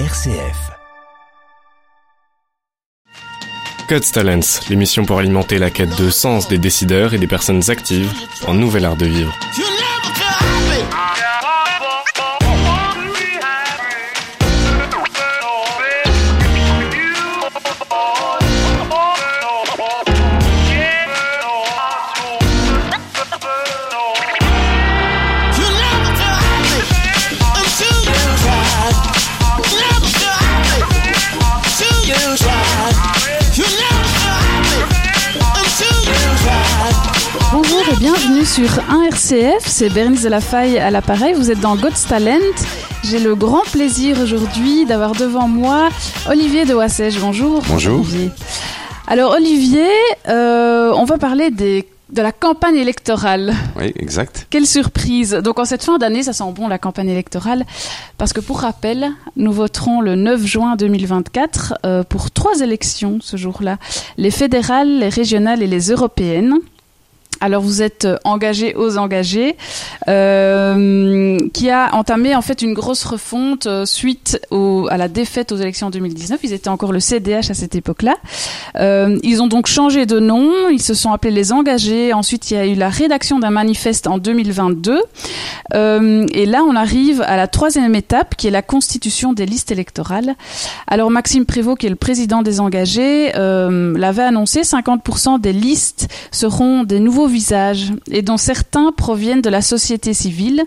RCF. Cuts Talents, l'émission pour alimenter la quête de sens des décideurs et des personnes actives en nouvel art de vivre. Sur 1RCF, c'est Bernice de la Faille à l'appareil, vous êtes dans God's Talent. J'ai le grand plaisir aujourd'hui d'avoir devant moi Olivier de Wassège. Bonjour. Bonjour. Olivier. Alors Olivier, euh, on va parler des, de la campagne électorale. Oui, exact. Quelle surprise Donc en cette fin d'année, ça sent bon la campagne électorale, parce que pour rappel, nous voterons le 9 juin 2024 euh, pour trois élections ce jour-là, les fédérales, les régionales et les européennes. Alors vous êtes euh, engagé aux engagés, euh, qui a entamé en fait une grosse refonte euh, suite au, à la défaite aux élections en 2019. Ils étaient encore le CDH à cette époque-là. Euh, ils ont donc changé de nom, ils se sont appelés les engagés. Ensuite, il y a eu la rédaction d'un manifeste en 2022. Euh, et là, on arrive à la troisième étape, qui est la constitution des listes électorales. Alors Maxime Prévost, qui est le président des engagés, euh, l'avait annoncé, 50% des listes seront des nouveaux et dont certains proviennent de la société civile.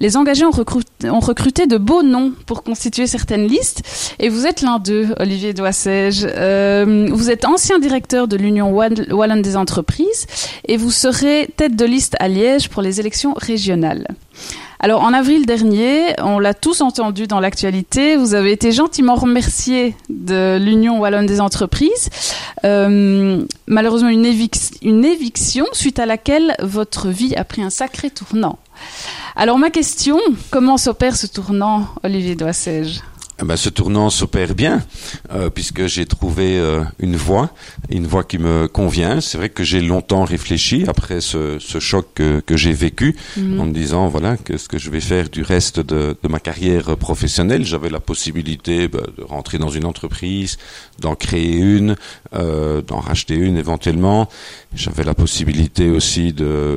Les engagés ont recruté, de beaux noms pour constituer certaines listes, et vous êtes l'un d'eux, Olivier Doissège. Euh, vous êtes ancien directeur de l'Union Wall- Wallonne des entreprises, et vous serez tête de liste à Liège pour les élections régionales. Alors en avril dernier, on l'a tous entendu dans l'actualité, vous avez été gentiment remercié de l'Union Wallonne des entreprises. Euh, malheureusement une, une éviction suite à laquelle votre vie a pris un sacré tournant. Alors ma question, comment s'opère ce tournant, Olivier Doissège Eh ben, ce tournant s'opère bien, euh, puisque j'ai trouvé euh, une voie, une voie qui me convient. C'est vrai que j'ai longtemps réfléchi après ce, ce choc que, que j'ai vécu, en me disant voilà qu'est-ce que je vais faire du reste de, de ma carrière professionnelle? J'avais la possibilité bah, de rentrer dans une entreprise, d'en créer une, euh, d'en racheter une éventuellement. J'avais la possibilité aussi de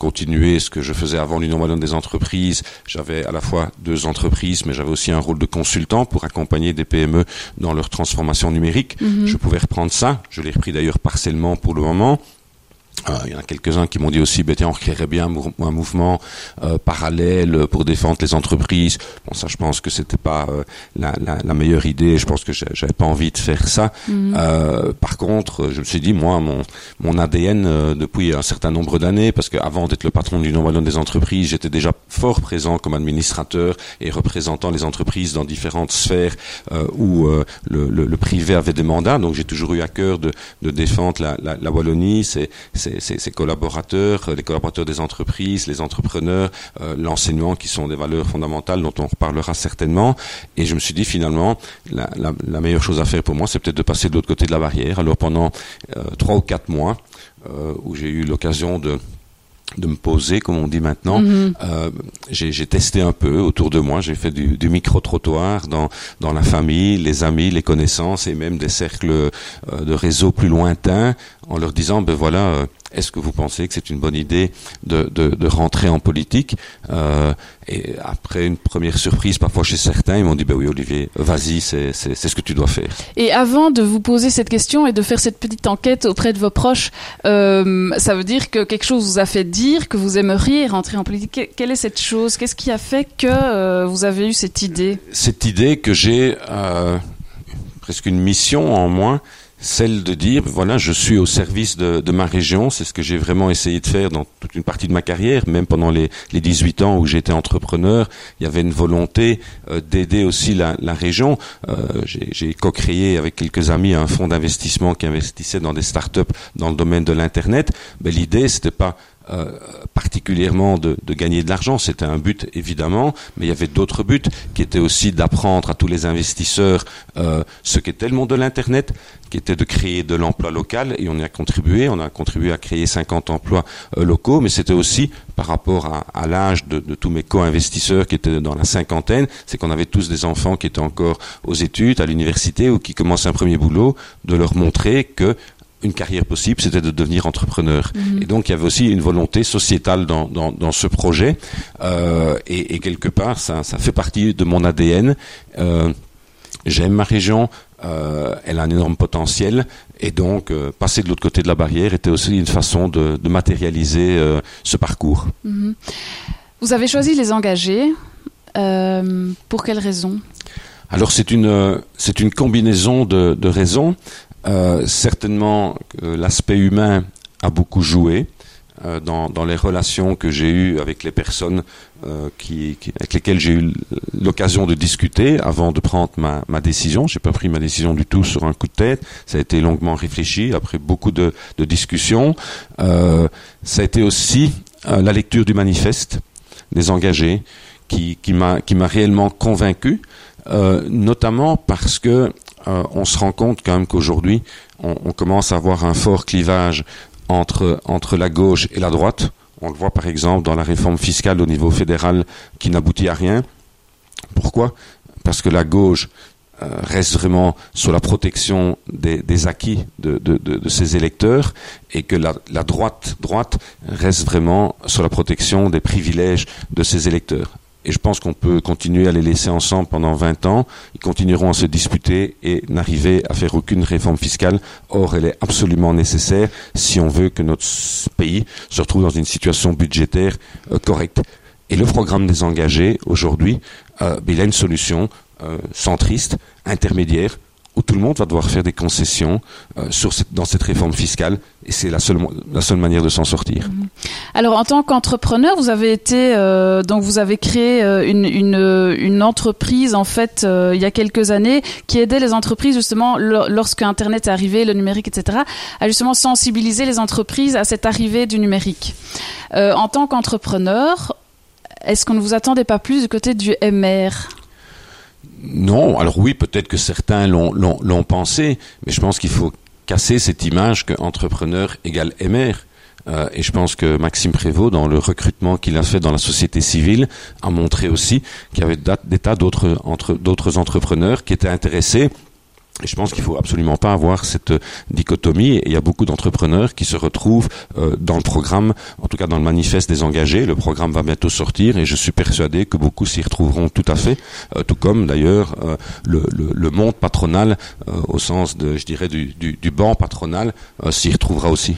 continuer ce que je faisais avant l'Union Wallonne des entreprises. J'avais à la fois deux entreprises, mais j'avais aussi un rôle de consultant pour accompagner des PME dans leur transformation numérique. Je pouvais reprendre ça. Je l'ai repris d'ailleurs partiellement pour le moment. Euh, il y en a quelques-uns qui m'ont dit aussi, ben, tiens, on créerait bien un, mou- un mouvement euh, parallèle pour défendre les entreprises. Bon, ça, je pense que c'était pas euh, la, la, la meilleure idée. Je pense que j'avais pas envie de faire ça. Euh, par contre, je me suis dit, moi, mon, mon ADN depuis un certain nombre d'années, parce qu'avant d'être le patron l'Union Wallonne des entreprises, j'étais déjà fort présent comme administrateur et représentant les entreprises dans différentes sphères où le, le, le privé avait des mandats. Donc, j'ai toujours eu à cœur de, de défendre la, la, Wallonie, ses, ses, ses, ses collaborateurs, les collaborateurs des entreprises, les entrepreneurs, euh, l'enseignement, qui sont des valeurs fondamentales dont on reparlera certainement. Et je me suis dit, finalement, la, la, la meilleure chose à faire pour moi, c'est peut-être de passer de l'autre côté de la barrière. Alors, pendant euh, trois ou quatre mois, euh, où j'ai eu l'occasion de de me poser, comme on dit maintenant. Euh, j'ai j'ai testé un peu autour de moi. J'ai fait du, du micro-trottoir dans, dans la famille, les amis, les connaissances et même des cercles euh, de réseaux plus lointains en leur disant, ben voilà, euh, est-ce que vous pensez que c'est une bonne idée de, de, de rentrer en politique Euh, Et après une première surprise, parfois chez certains, ils m'ont dit, ben oui, Olivier, vas-y, c'est ce que tu dois faire. Et avant de vous poser cette question et de faire cette petite enquête auprès de vos proches, euh, ça veut dire que quelque chose vous a fait dire que vous aimeriez rentrer en politique. Que- Quelle est cette chose? Qu'est-ce qui a fait que euh, vous avez eu cette idée? Cette idée que j'ai presque une mission en moi, celle de dire, voilà, je suis au service de, de ma région, c'est ce que j'ai vraiment essayé de faire dans toute une partie de ma carrière, même pendant les, les 18 ans où j'étais entrepreneur, il y avait une volonté euh, d'aider aussi la, la région. Euh, j'ai co-créé avec quelques amis un fonds d'investissement qui investissait dans des startups dans le domaine de l'Internet. Mais l'idée, c'était pas euh, particulièrement de, gagner de l'argent. C'était un but évidemment, mais il y avait d'autres buts qui étaient aussi d'apprendre à tous les investisseurs euh, ce qu'était le monde de l'internet, qui était de créer de l'emploi local et on y a contribué. On a contribué à créer 50 emplois euh, locaux, mais c'était aussi par rapport à, à l'âge de, de, tous mes co-investisseurs qui étaient dans la cinquantaine, c'est qu'on avait tous des enfants qui étaient encore aux études, à l'université ou qui commençaient un premier boulot, de leur montrer que une carrière possible, c'était de devenir entrepreneur. -hmm. Et donc il y avait aussi une volonté sociétale dans, dans, dans ce projet. Euh, et, et, quelque part, ça, ça, fait partie de mon ADN. Euh, J'aime ma région. Euh, elle a un énorme potentiel. Et donc, euh, passer de l'autre côté de la barrière était aussi une façon de, de matérialiser euh, ce parcours. -hmm. Vous avez choisi les engagés. Pour quelles raisons alors c'est une c'est une combinaison de, de raisons. Euh, certainement euh, l'aspect humain a beaucoup joué euh, dans, dans, les relations que j'ai eues avec les personnes euh, qui, qui, avec lesquelles j'ai eu l'occasion de discuter avant de prendre ma, ma décision. J'ai pas pris ma décision du tout sur un coup de tête. Ça a été longuement réfléchi après beaucoup de, de discussions. Euh, ça a été aussi la lecture du manifeste des engagés qui, qui m'a réellement convaincu, notamment parce que euh, on se rend compte quand même qu'aujourd'hui, on, commence à avoir un fort clivage entre, la gauche et la droite. On le voit par exemple dans la réforme fiscale au niveau fédéral qui n'aboutit à rien. Pourquoi? Parce que la gauche euh, reste vraiment sur la protection des, acquis de, ses électeurs et que la, la droite, droite reste vraiment sur la protection des privilèges de ses électeurs et je pense qu'on peut continuer à les laisser ensemble pendant 20 ans. Ils continueront à se disputer et n'arriver à faire aucune réforme fiscale. Or, elle est absolument nécessaire si on veut que notre pays se retrouve dans une situation budgétaire euh, correcte. Et le programme des engagés, aujourd'hui, euh, il a une solution euh, centriste, intermédiaire, tout le monde va devoir faire des concessions euh, dans cette réforme fiscale et c'est la seule, manière de s'en sortir. -hmm. Alors en tant qu'entrepreneur, vous avez été euh, donc vous avez créé euh, une, entreprise en fait il y a quelques années qui aidait les entreprises justement lorsque Internet est arrivé, le numérique, etc. à justement sensibiliser les entreprises à cette arrivée du numérique. En tant qu'entrepreneur, est-ce qu'on ne vous attendait pas plus du côté du MR non, alors oui, peut-être que certains l'ont pensé, mais je pense qu'il faut casser cette image qu'entrepreneur égale MR. Euh, et je pense que Maxime Prévost, dans le recrutement qu'il a fait dans la société civile, a montré aussi qu'il y avait des tas d'autres entre, entrepreneurs qui étaient intéressés je pense qu'il faut absolument pas avoir cette dichotomie. Et il y a beaucoup d'entrepreneurs qui se retrouvent euh, dans le programme, en tout cas dans le manifeste des engagés. Le programme va bientôt sortir et je suis persuadé que beaucoup s'y retrouveront tout à fait, euh, tout comme d'ailleurs euh, le, le, le, monde patronal, au sens de, je dirais, du, du, du banc patronal, s'y retrouvera aussi.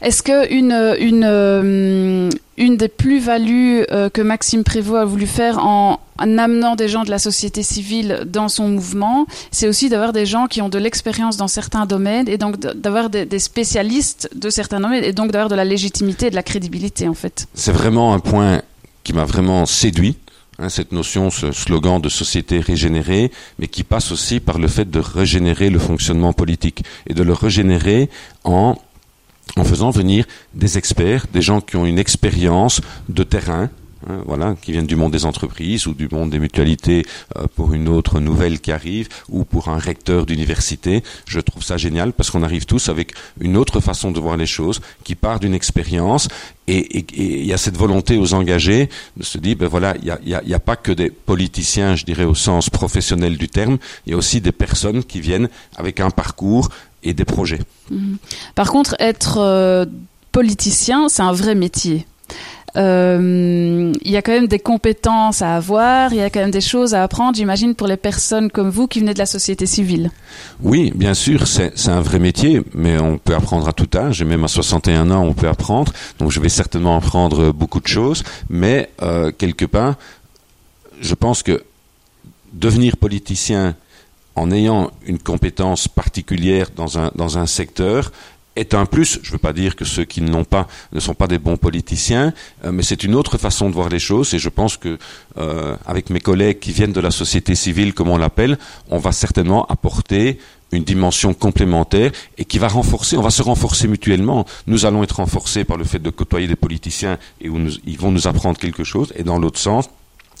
Est-ce que une, une, une des plus-values euh, que Maxime Prévost a voulu faire en, en, amenant des gens de la société civile dans son mouvement, c'est aussi d'avoir des gens qui ont de l'expérience dans certains domaines et donc d'avoir des, des, spécialistes de certains domaines et donc d'avoir de la légitimité et de la crédibilité en fait. C'est vraiment un point qui m'a vraiment séduit. Hein, cette notion, ce slogan de société régénérée, mais qui passe aussi par le fait de régénérer le fonctionnement politique et de le régénérer en en faisant venir des experts, des gens qui ont une expérience de terrain, hein, voilà, qui viennent du monde des entreprises ou du monde des mutualités euh, pour une autre nouvelle qui arrive ou pour un recteur d'université. Je trouve ça génial parce qu'on arrive tous avec une autre façon de voir les choses qui part d'une expérience et il y a cette volonté aux engagés de se dire, ben voilà, il n'y a, y a, a, pas que des politiciens, je dirais au sens professionnel du terme, il y a aussi des personnes qui viennent avec un parcours et des projets. Mmh. Par contre, être euh, politicien, c'est un vrai métier. Euh, il y a quand même des compétences à avoir, il y a quand même des choses à apprendre, j'imagine, pour les personnes comme vous qui venez de la société civile. Oui, bien sûr, c'est un vrai métier, mais on peut apprendre à tout âge, et même à 61 ans, on peut apprendre. Donc je vais certainement apprendre beaucoup de choses, mais euh, quelque part, je pense que devenir politicien en ayant une compétence particulière dans un, dans un secteur est un plus. Je ne veux pas dire que ceux qui ne l'ont pas ne sont pas des bons politiciens, euh, mais c'est une autre façon de voir les choses. Et je pense que euh, avec mes collègues qui viennent de la société civile, comme on l'appelle, on va certainement apporter une dimension complémentaire et qui va renforcer, on va se renforcer mutuellement. Nous allons être renforcés par le fait de côtoyer des politiciens et où ils vont nous apprendre quelque chose et dans l'autre sens,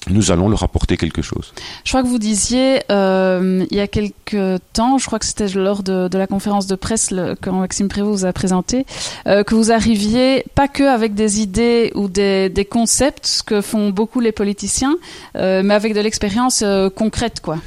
nous allons leur apporter quelque chose. Je crois que vous disiez euh, il y a quelques temps, je crois que c'était lors de, la conférence de presse le, quand Maxime Prévost vous a présenté, euh, que vous arriviez pas que avec des idées ou des, concepts, ce que font beaucoup les politiciens, euh, mais avec de l'expérience concrète, quoi.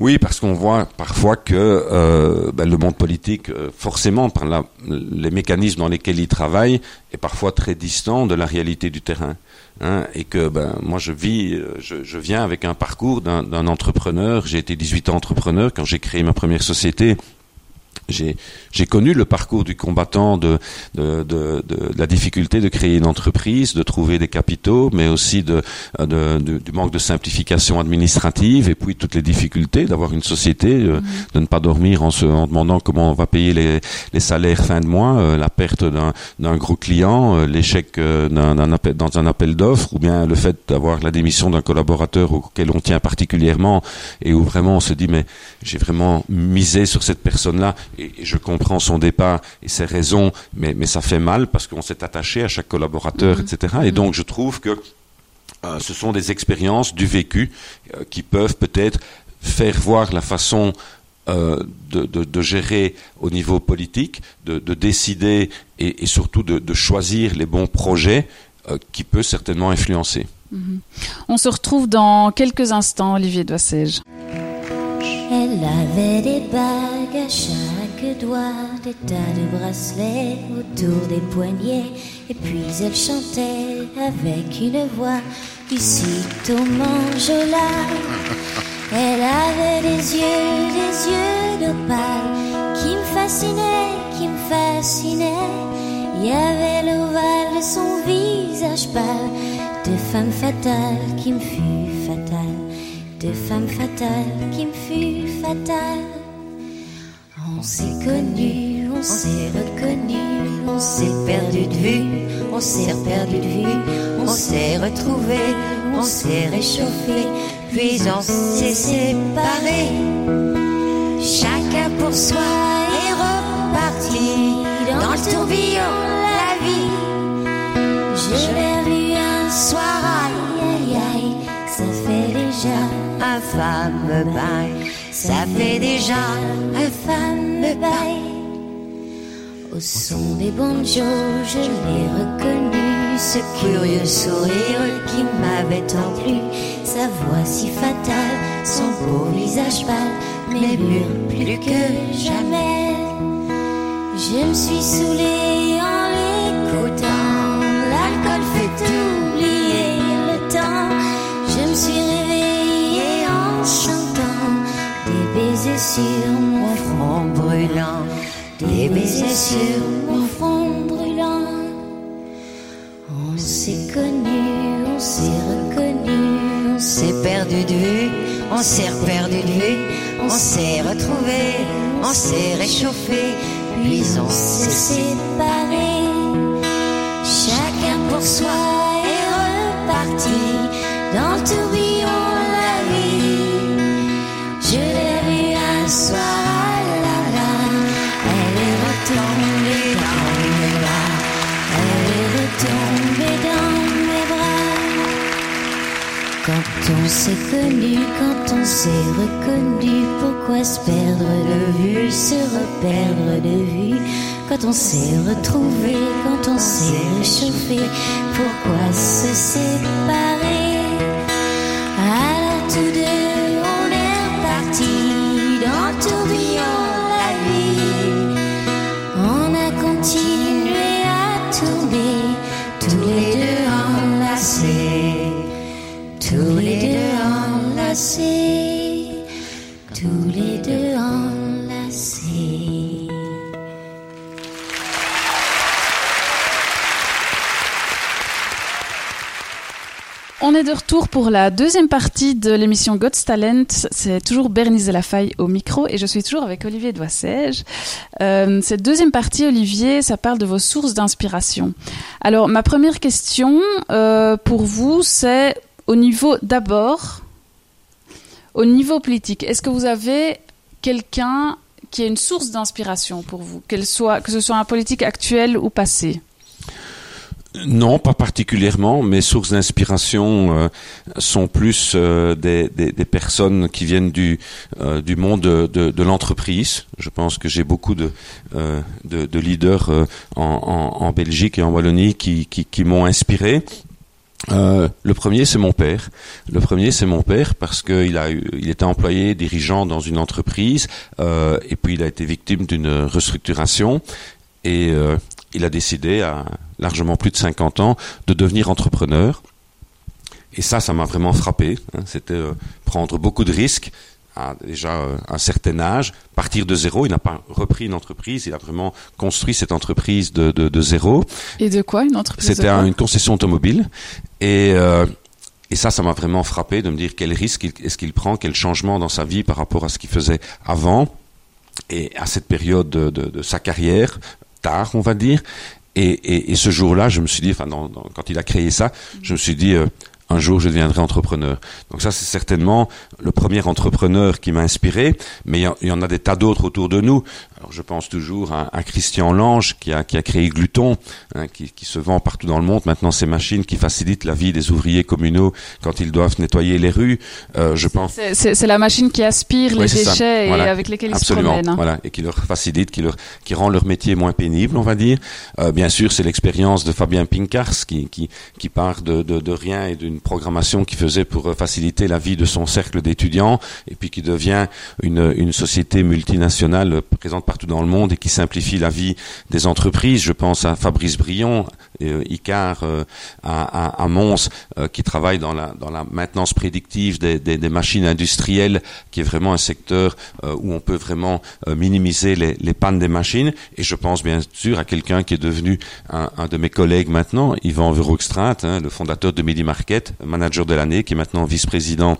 Oui, parce qu'on voit parfois que ben, le monde politique, forcément, par les mécanismes dans lesquels il travaille, est parfois très distant de la réalité du terrain. Hein, et que ben, moi je vis, euh, je, je viens avec un parcours d'un entrepreneur. J'ai été 18 ans entrepreneur quand j'ai créé ma première société j'ai connu le parcours du combattant de, de, de, de, la difficulté de créer une entreprise, de trouver des capitaux, mais aussi de, du manque de simplification administrative et puis toutes les difficultés d'avoir une société, euh, mm-hmm. de ne pas dormir en se en demandant comment on va payer les, les salaires fin de mois, euh, la perte d'un gros client, euh, l'échec d'un appel, dans un appel d'offres, ou bien le fait d'avoir la démission d'un collaborateur auquel on tient particulièrement et où vraiment on se dit mais j'ai vraiment misé sur cette personne-là et, je comprends son départ et ses raisons, mais, mais ça fait mal parce qu'on s'est attaché à chaque collaborateur, mhm. etc. Et donc je trouve que euh, ce sont des expériences du vécu euh, qui peuvent peut-être faire voir la façon euh, de, de, de, gérer au niveau politique, de, de décider et, et, surtout de, choisir les bons projets qui peut certainement influencer. Mhm. On se retrouve dans quelques instants, Olivier Doissège. Elle avait des bagues à chaque doigt, des tas de bracelets autour des poignets, et puis elle chantait avec une voix site au. Elle avait des yeux, des yeux d'opale qui me fascinaient, qui me fascinaient. Il y avait l'ovale de son visage pâle, de femme fatale qui me fut fatale de femme fatale qui me fut fatale. On s'est connu, on s'est reconnu, on s'est perdu de vue, on s'est perdu de vue, on s'est retrouvé, on s'est réchauffé, puis on s'est séparé. Chacun pour soi est reparti dans le tourbillon la vie. Je l'ai vu un soir, aïe aïe ça fait déjà un fameux bail. Ça fait déjà un fameux bail. Au son des banjos, je l'ai reconnu, ce curieux sourire qui m'avait tant sa voix si fatale, son beau visage pâle, mais mûr plus que jamais. Je me suis saoulée en l'écoutant, l'alcool fait oublier le temps, je me suis baisers sur mon front brûlant, des baisers sur mon front brûlant. On s'est connu, on s'est reconnu, on s'est perdu de vue, on s'est perdu de vue, on s'est retrouvé, on s'est réchauffé, puis on s'est séparé. S'est connu, quand on s'est reconnu, pourquoi se perdre de vue, se reperdre de vue? Quand on s'est retrouvé, quand on s'est réchauffé, pourquoi se séparer? On est de retour pour la deuxième partie de l'émission God's Talent. C'est toujours Bernice Lafaille au micro et je suis toujours avec Olivier Doissège. Euh, cette deuxième partie, Olivier, ça parle de vos sources d'inspiration. Alors, ma première question euh, pour vous, c'est au niveau d'abord, au niveau politique, est-ce que vous avez quelqu'un qui est une source d'inspiration pour vous, que ce soit un politique actuel ou passé? Non, pas particulièrement. Mes sources d'inspiration euh, sont plus euh, des, personnes qui viennent du, euh, monde de, l'entreprise. Je pense que j'ai beaucoup de, de, de leaders en, Belgique et en Wallonie qui m'ont inspiré. le premier, c'est mon père. Le premier, c'est mon père parce qu'il a, il était employé, dirigeant dans une entreprise, et puis il a été victime d'une restructuration. Et il a décidé, à largement plus de 50 ans, de devenir entrepreneur. Et ça, ça m'a vraiment frappé. Hein. C'était euh, prendre beaucoup de risques à déjà euh, un certain âge, partir de zéro. Il n'a pas repris une entreprise, il a vraiment construit cette entreprise de, de, de zéro. Et de quoi une entreprise C'était une concession automobile. Et, euh, et ça, ça m'a vraiment frappé de me dire quel risque est-ce qu'il prend, quel changement dans sa vie par rapport à ce qu'il faisait avant et à cette période de, de, de sa carrière, tard, on va dire. Et, ce jour-là, je me suis dit, enfin, quand il a créé ça, je me suis dit, euh, un jour je deviendrai entrepreneur. Donc ça, c'est certainement le premier entrepreneur qui m'a inspiré, mais il y, en a des tas d'autres autour de nous. Alors je pense toujours à, à Christian Lange qui a, qui a créé Gluton, hein, qui, qui, se vend partout dans le monde. Maintenant, ces machines qui facilitent la vie des ouvriers communaux quand ils doivent nettoyer les rues. Euh, je pense. C'est la machine qui aspire les déchets et avec lesquels ils Absolument. se promènent. Hein. Voilà, et qui leur facilite, qui leur, qui rend leur métier moins pénible, on va dire. Euh, bien sûr, c'est l'expérience de Fabien Pinkars qui, qui, qui part de, de, de rien et d'une programmation qui faisait pour faciliter la vie de son cercle d'étudiants et puis qui devient une, une société multinationale présente partout dans le monde et qui simplifie la vie des entreprises. Je pense à Fabrice Brion, euh, Icar euh, à, à, à, Mons, euh, qui travaille dans la, dans la maintenance prédictive des, des, des machines industrielles, qui est vraiment un secteur euh, où on peut vraiment euh, minimiser les, les, pannes des machines. Et je pense bien sûr à quelqu'un qui est devenu un, un, de mes collègues maintenant, Yvan Verhoekstraat, hein, le fondateur de Midi Market, manager de l'année, qui est maintenant vice-président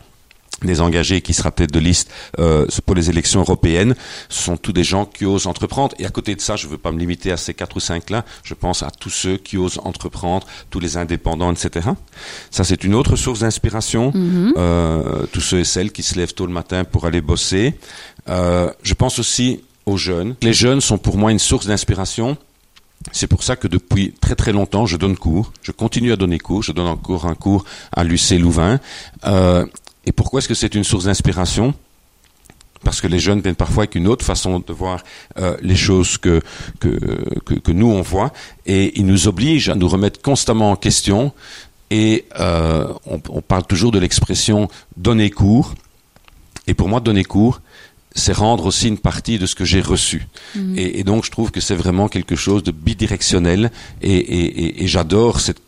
des engagés qui sera tête de liste euh, pour les élections européennes, ce sont tous des gens qui osent entreprendre. Et à côté de ça, je ne veux pas me limiter à ces quatre ou cinq-là, je pense à tous ceux qui osent entreprendre, tous les indépendants, etc. Ça, c'est une autre source d'inspiration. Mm -hmm. euh, tous ceux et celles qui se lèvent tôt le matin pour aller bosser. Euh, je pense aussi aux jeunes. Les jeunes sont pour moi une source d'inspiration. C'est pour ça que depuis très très longtemps, je donne cours. Je continue à donner cours. Je donne encore un cours à l'UC Louvain. Euh, et pourquoi est-ce que c'est une source d'inspiration? Parce que les jeunes viennent parfois avec une autre façon de voir euh, les choses que, que, que, que, nous on voit, et ils nous obligent à nous remettre constamment en question. Et euh, on, on, parle toujours de l'expression donner cours. Et pour moi, donner cours, c'est rendre aussi une partie de ce que j'ai reçu. Mmh. Et, et, donc, je trouve que c'est vraiment quelque chose de bidirectionnel. Et, et, et j'adore cette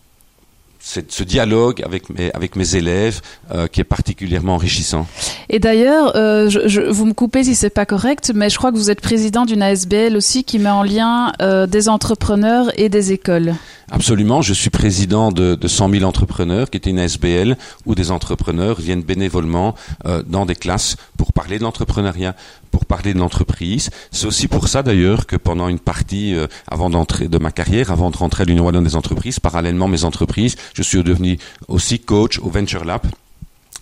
ce dialogue avec mes, élèves euh, qui est particulièrement enrichissant. Et d'ailleurs, euh, vous me coupez si c'est pas correct, mais je crois que vous êtes président d'une ASBL aussi qui met en lien euh, des entrepreneurs et des écoles. Absolument, je suis président de, de 100 000 entrepreneurs, qui est une SBL, où des entrepreneurs viennent bénévolement euh, dans des classes pour parler de l'entrepreneuriat, pour parler de l'entreprise. C'est aussi pour ça d'ailleurs que pendant une partie, euh, avant d'entrer de ma carrière, avant de rentrer à l'Union wallonne des entreprises, parallèlement mes entreprises, je suis devenu aussi coach au Venture Lab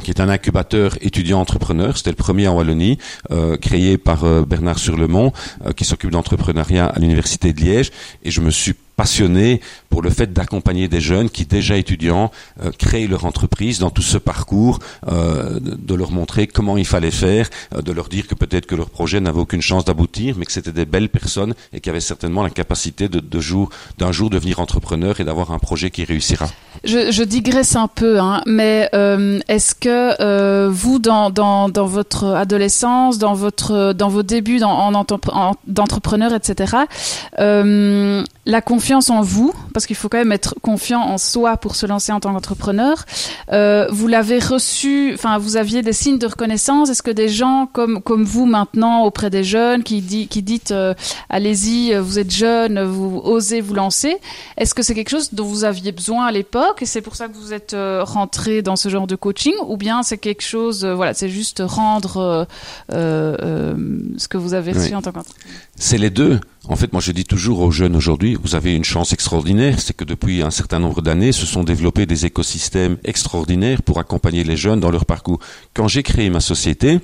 qui est un incubateur étudiant-entrepreneur. C'était le premier en Wallonie, euh, créé par euh, Bernard Surlemont, euh, qui s'occupe d'entrepreneuriat à l'Université de Liège. Et je me suis passionné pour le fait d'accompagner des jeunes qui, déjà étudiants, euh, créent leur entreprise dans tout ce parcours, euh, de, leur montrer comment il fallait faire, euh, de leur dire que peut-être que leur projet n'avait aucune chance d'aboutir, mais que c'était des belles personnes et qui avaient certainement la capacité de, de jour, d'un jour devenir entrepreneur et d'avoir un projet qui réussira. Je, digresse un peu, hein, mais est-ce que vous, dans, dans, dans, votre adolescence, dans, votre, dans vos débuts en, en, d'entrepreneur, etc., la confiance en vous, qu'il faut quand même être confiant en soi pour se lancer en tant qu'entrepreneur. Euh, vous l'avez reçu, enfin, vous aviez des signes de reconnaissance. Est-ce que des gens comme comme vous maintenant auprès des jeunes qui dit qui dites euh, allez-y, vous êtes jeune, vous osez vous lancer, est-ce que c'est quelque chose dont vous aviez besoin à l'époque et c'est pour ça que vous êtes euh, rentré dans ce genre de coaching, ou bien c'est quelque chose, voilà, c'est juste rendre ce que vous avez reçu oui. en tant qu'entrepreneur? C'est les deux. En fait, moi, je dis toujours aux jeunes aujourd'hui, vous avez une chance extraordinaire, c'est que depuis un certain nombre d'années, se sont développés des écosystèmes extraordinaires pour accompagner les jeunes dans leur parcours. Quand j'ai créé ma société,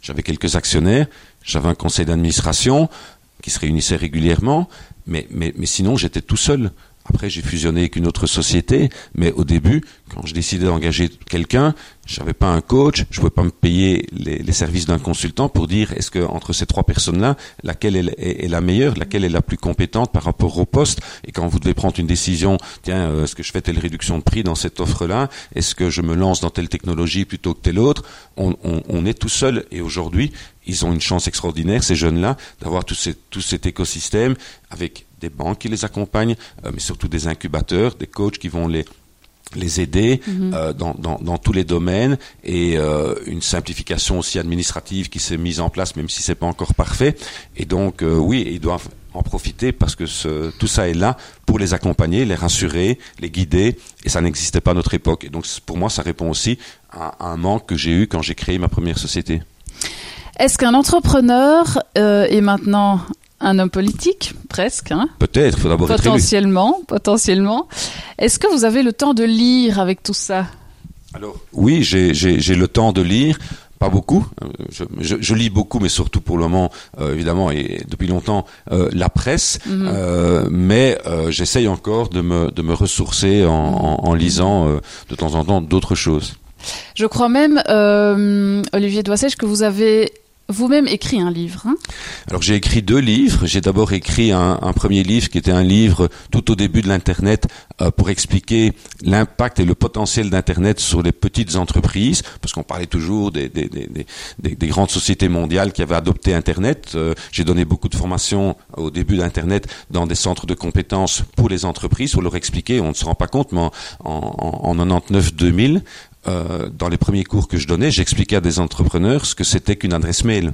j'avais quelques actionnaires, j'avais un conseil d'administration qui se réunissait régulièrement, mais, mais, mais sinon j'étais tout seul. Après, j'ai fusionné avec une autre société, mais au début, quand je décidais d'engager quelqu'un, j'avais pas un coach, je pouvais pas me payer les, services d'un consultant pour dire est-ce que entre ces trois personnes-là, laquelle est, la meilleure, laquelle est la plus compétente par rapport au poste? Et quand vous devez prendre une décision, tiens, euh, est-ce que je fais telle réduction de prix dans cette offre-là? Est-ce que je me lance dans telle technologie plutôt que telle autre? On, est tout seul. Et aujourd'hui, ils ont une chance extraordinaire, ces jeunes-là, d'avoir tout, tout cet écosystème avec des banques qui les accompagnent, euh, mais surtout des incubateurs, des coachs qui vont les les aider Mhm. euh, dans, dans, dans tous les domaines et euh, une simplification aussi administrative qui s'est mise en place, même si c'est pas encore parfait. Et donc, euh, oui, ils doivent en profiter parce que ce, tout ça est là pour les accompagner, les rassurer, les guider. Et ça n'existait pas à notre époque. Et donc, pour moi, ça répond aussi à, à un manque que j'ai eu quand j'ai créé ma première société. Est-ce qu'un entrepreneur est maintenant un homme politique Presque, hein Peut-être, il faut d'abord être. Potentiellement, potentiellement. Est-ce que vous avez le temps de lire avec tout ça? Alors, oui, j'ai le temps de lire. Pas beaucoup. Euh, Je, je- je lis beaucoup, mais surtout pour le moment, euh, évidemment, et depuis longtemps, euh, la presse. Mhm. Euh, mais j'essaye encore de me, de me ressourcer en, en- en lisant de temps en temps d'autres choses. Je crois même, Olivier Doissèche, que vous avez vous-même écrit un livre. hein Alors j'ai écrit deux livres. J'ai d'abord écrit un, premier livre qui était un livre tout au début de l'Internet euh, pour expliquer l'impact et le potentiel d'Internet sur les petites entreprises, parce qu'on parlait toujours des, des, des, des- des- des grandes sociétés mondiales qui avaient adopté Internet. Euh, j'ai donné beaucoup de formations au début d'Internet dans des centres de compétences pour les entreprises pour leur expliquer, on ne se rend pas compte, mais en 99-2000, euh, dans les premiers cours que je donnais, j'expliquais à des entrepreneurs ce que c'était qu'une adresse mail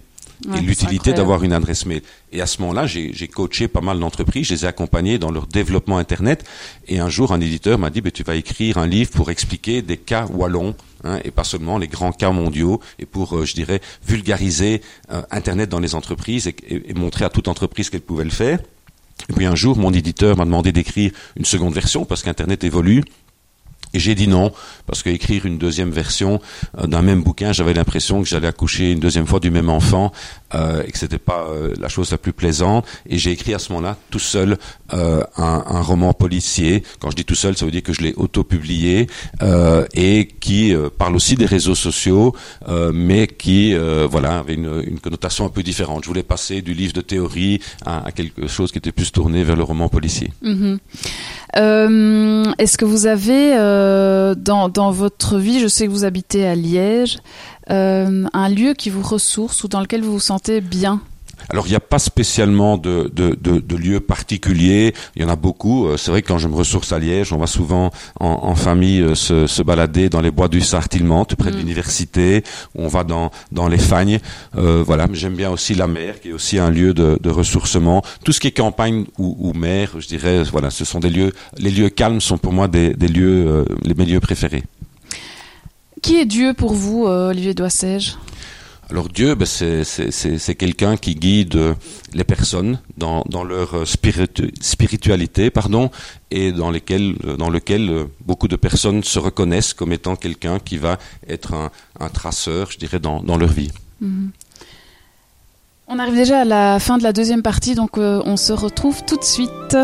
Ouais, et l'utilité d'avoir une adresse mail. Et à ce moment-là, j'ai j'ai coaché pas mal d'entreprises, je les ai accompagnés dans leur développement Internet. Et un jour, un éditeur m'a dit, ben, tu vas écrire un livre pour expliquer des cas wallons, hein, et pas seulement les grands cas mondiaux, et pour, euh, je dirais, vulgariser euh, Internet dans les entreprises et, et- et montrer à toute entreprise qu'elle pouvait le faire. Et puis un jour, mon éditeur m'a demandé d'écrire une seconde version parce qu'Internet évolue. Et j'ai dit non, parce qu'écrire une deuxième version euh, d'un même bouquin, j'avais l'impression que j'allais accoucher une deuxième fois du même enfant euh, et que c'était pas euh, la chose la plus plaisante. Et j'ai écrit à ce moment-là tout seul euh, un, un roman policier. Quand je dis tout seul, ça veut dire que je l'ai auto-publié euh, et qui euh, parle aussi des réseaux sociaux, mais qui voilà avait une, une connotation un peu différente. Je voulais passer du livre de théorie à, à quelque chose qui était plus tourné vers le roman policier. Mhm. Euh, Est-ce que vous avez euh, dans, dans votre vie, je sais que vous habitez à Liège, euh, un lieu qui vous ressource ou dans lequel vous vous sentez bien? Alors, il n'y a pas spécialement de, de, de, de lieu particulier. Il y en a beaucoup. Euh, C'est vrai que quand je me ressource à Liège, on va souvent en, en famille euh, se, se balader dans les bois du Sartillement, tout près de Mm. l'université. On va dans, dans les fagnes. Euh, voilà. Mais j'aime bien aussi la mer, qui est aussi un lieu de, de ressourcement. Tout ce qui est campagne ou, ou mer, je dirais, voilà, ce sont des lieux. Les lieux calmes sont pour moi des, des lieux, euh, les mes lieux préférés. Qui est Dieu pour vous, euh, Olivier Doissège Alors Dieu, ben, c'est- quelqu'un qui guide euh, les personnes dans, dans leur euh, spiritu- spiritualité, pardon, et dans, lesquelles, euh, dans lequel beaucoup de personnes se reconnaissent comme étant quelqu'un qui va être un, un traceur, je dirais, dans, dans leur vie. On arrive déjà à la fin de la deuxième partie, donc on se retrouve tout de suite.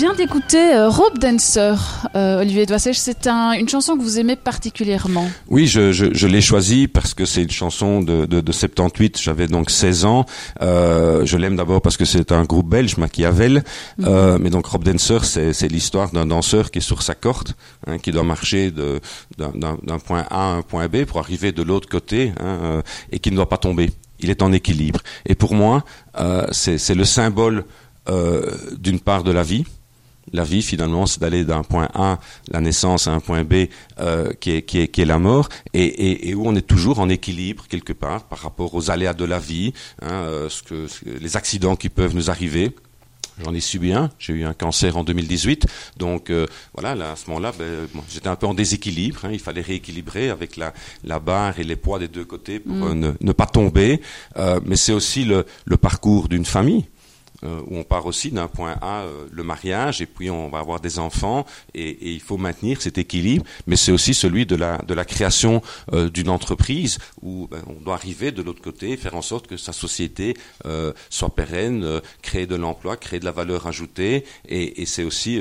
Vient d'écouter euh, Rope Dancer, euh, Olivier Doissèche. C'est un, une chanson que vous aimez particulièrement. Oui, je, je, je l'ai choisie parce que c'est une chanson de, de, de 78. J'avais donc 16 ans. Euh, je l'aime d'abord parce que c'est un groupe belge, Machiavel. Mm -hmm. mais donc Rope Dancer, c'est l'histoire d'un danseur qui est sur sa corde, hein, qui doit marcher d'un point A à un point B pour arriver de l'autre côté hein, et qui ne doit pas tomber. Il est en équilibre. Et pour moi, c'est le symbole euh, d'une part de la vie. La vie, finalement, c'est d'aller d'un point A, la naissance, à un point B, euh, qui, est, qui, est, qui est la mort, et, et, et, où on est toujours en équilibre quelque part par rapport aux aléas de la vie, hein, euh, ce que, ce les accidents qui peuvent nous arriver. J'en ai subi un. J'ai eu un cancer en 2018. Donc euh, voilà, là, à ce moment-là, ben, bon, j'étais un peu en déséquilibre. Hein. Il fallait rééquilibrer avec la, la, barre et les poids des deux côtés pour mm. ne, ne, pas tomber. Mais c'est aussi le, le parcours d'une famille euh, où on part aussi d'un point A, euh, le mariage, et puis on va avoir des enfants, et, et il faut maintenir cet équilibre, mais c'est aussi celui de la, de la création euh, d'une entreprise, où ben, on doit arriver de l'autre côté, faire en sorte que sa société soit pérenne, créer de l'emploi, créer de la valeur ajoutée, et, et c'est aussi,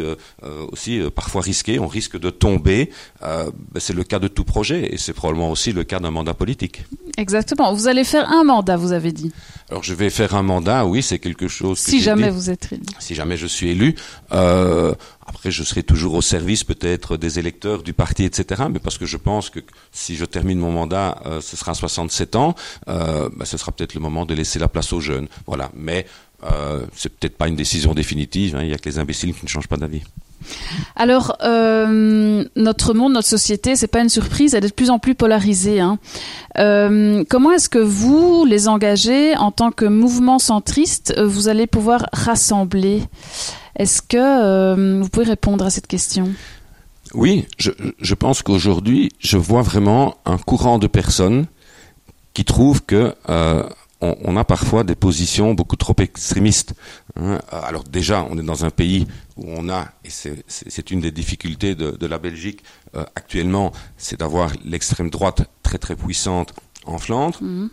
aussi parfois risqué, on risque de tomber, ben, c'est le cas de tout projet, et c'est probablement aussi le cas d'un mandat politique. Exactement, vous allez faire un mandat, vous avez dit. Alors je vais faire un mandat, oui, c'est quelque chose. Si jamais vous êtes élu. Si jamais je suis élu. Euh, après, je serai toujours au service peut-être des électeurs du parti, etc. Mais parce que je pense que si je termine mon mandat, euh, ce sera 67 ans, euh, bah, ce sera peut-être le moment de laisser la place aux jeunes. Voilà. Mais euh, c'est peut-être pas une décision définitive. Hein. Il y a que les imbéciles qui ne changent pas d'avis. Alors, euh, notre monde, notre société, c'est pas une surprise, elle est de plus en plus polarisée. Hein. Euh, comment est-ce que vous, les engagés, en tant que mouvement centriste, vous allez pouvoir rassembler? Est-ce que euh, vous pouvez répondre à cette question? Oui, je, pense qu'aujourd'hui, je vois vraiment un courant de personnes qui trouvent que on, on, a parfois des positions beaucoup trop extrémistes. Hein. Alors déjà, on est dans un pays où on a, et c'est une des difficultés de, de la Belgique euh, actuellement, c'est d'avoir l'extrême droite très très puissante en Flandre. Mmh.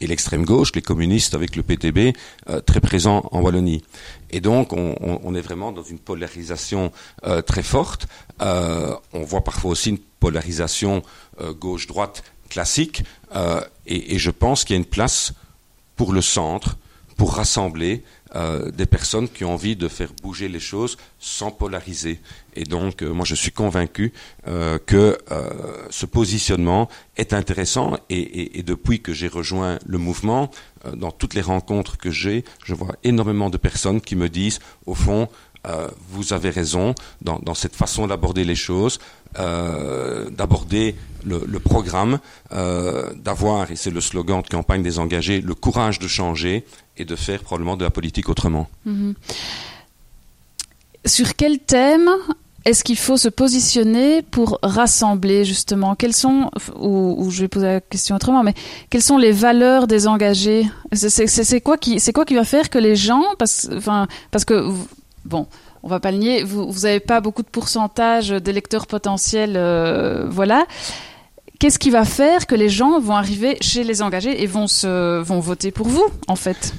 Et l'extrême gauche, les communistes avec le PTB, euh, très présent en Wallonie. Et donc, on, on, on est vraiment dans une polarisation euh, très forte. Euh, on voit parfois aussi une polarisation euh, gauche-droite classique. Et, et, je pense qu'il y a une place pour le centre, pour rassembler euh, des personnes qui ont envie de faire bouger les choses sans polariser. Et donc, euh, moi, je suis convaincu euh, que ce positionnement est intéressant. Et, depuis que j'ai rejoint le mouvement, dans toutes les rencontres que j'ai, je vois énormément de personnes qui me disent, au fond, euh, vous avez raison dans, cette façon d'aborder les choses, euh, d'aborder le, programme, euh, d'avoir, et c'est le slogan de campagne des engagés, le courage de changer et de faire probablement de la politique autrement. -hmm. Sur quel thème est-ce qu'il faut se positionner pour rassembler justement? Quelles sont, ou, je vais poser la question autrement, mais quelles sont les valeurs des engagés? C'est quoi qui, quoi qui va faire que les gens, parce, enfin, parce que bon, on va pas le nier, vous n'avez pas beaucoup de pourcentage d'électeurs potentiels, euh, voilà. Qu'est-ce qui va faire que les gens vont arriver chez les engagés et vont, se, vont voter pour vous, en fait?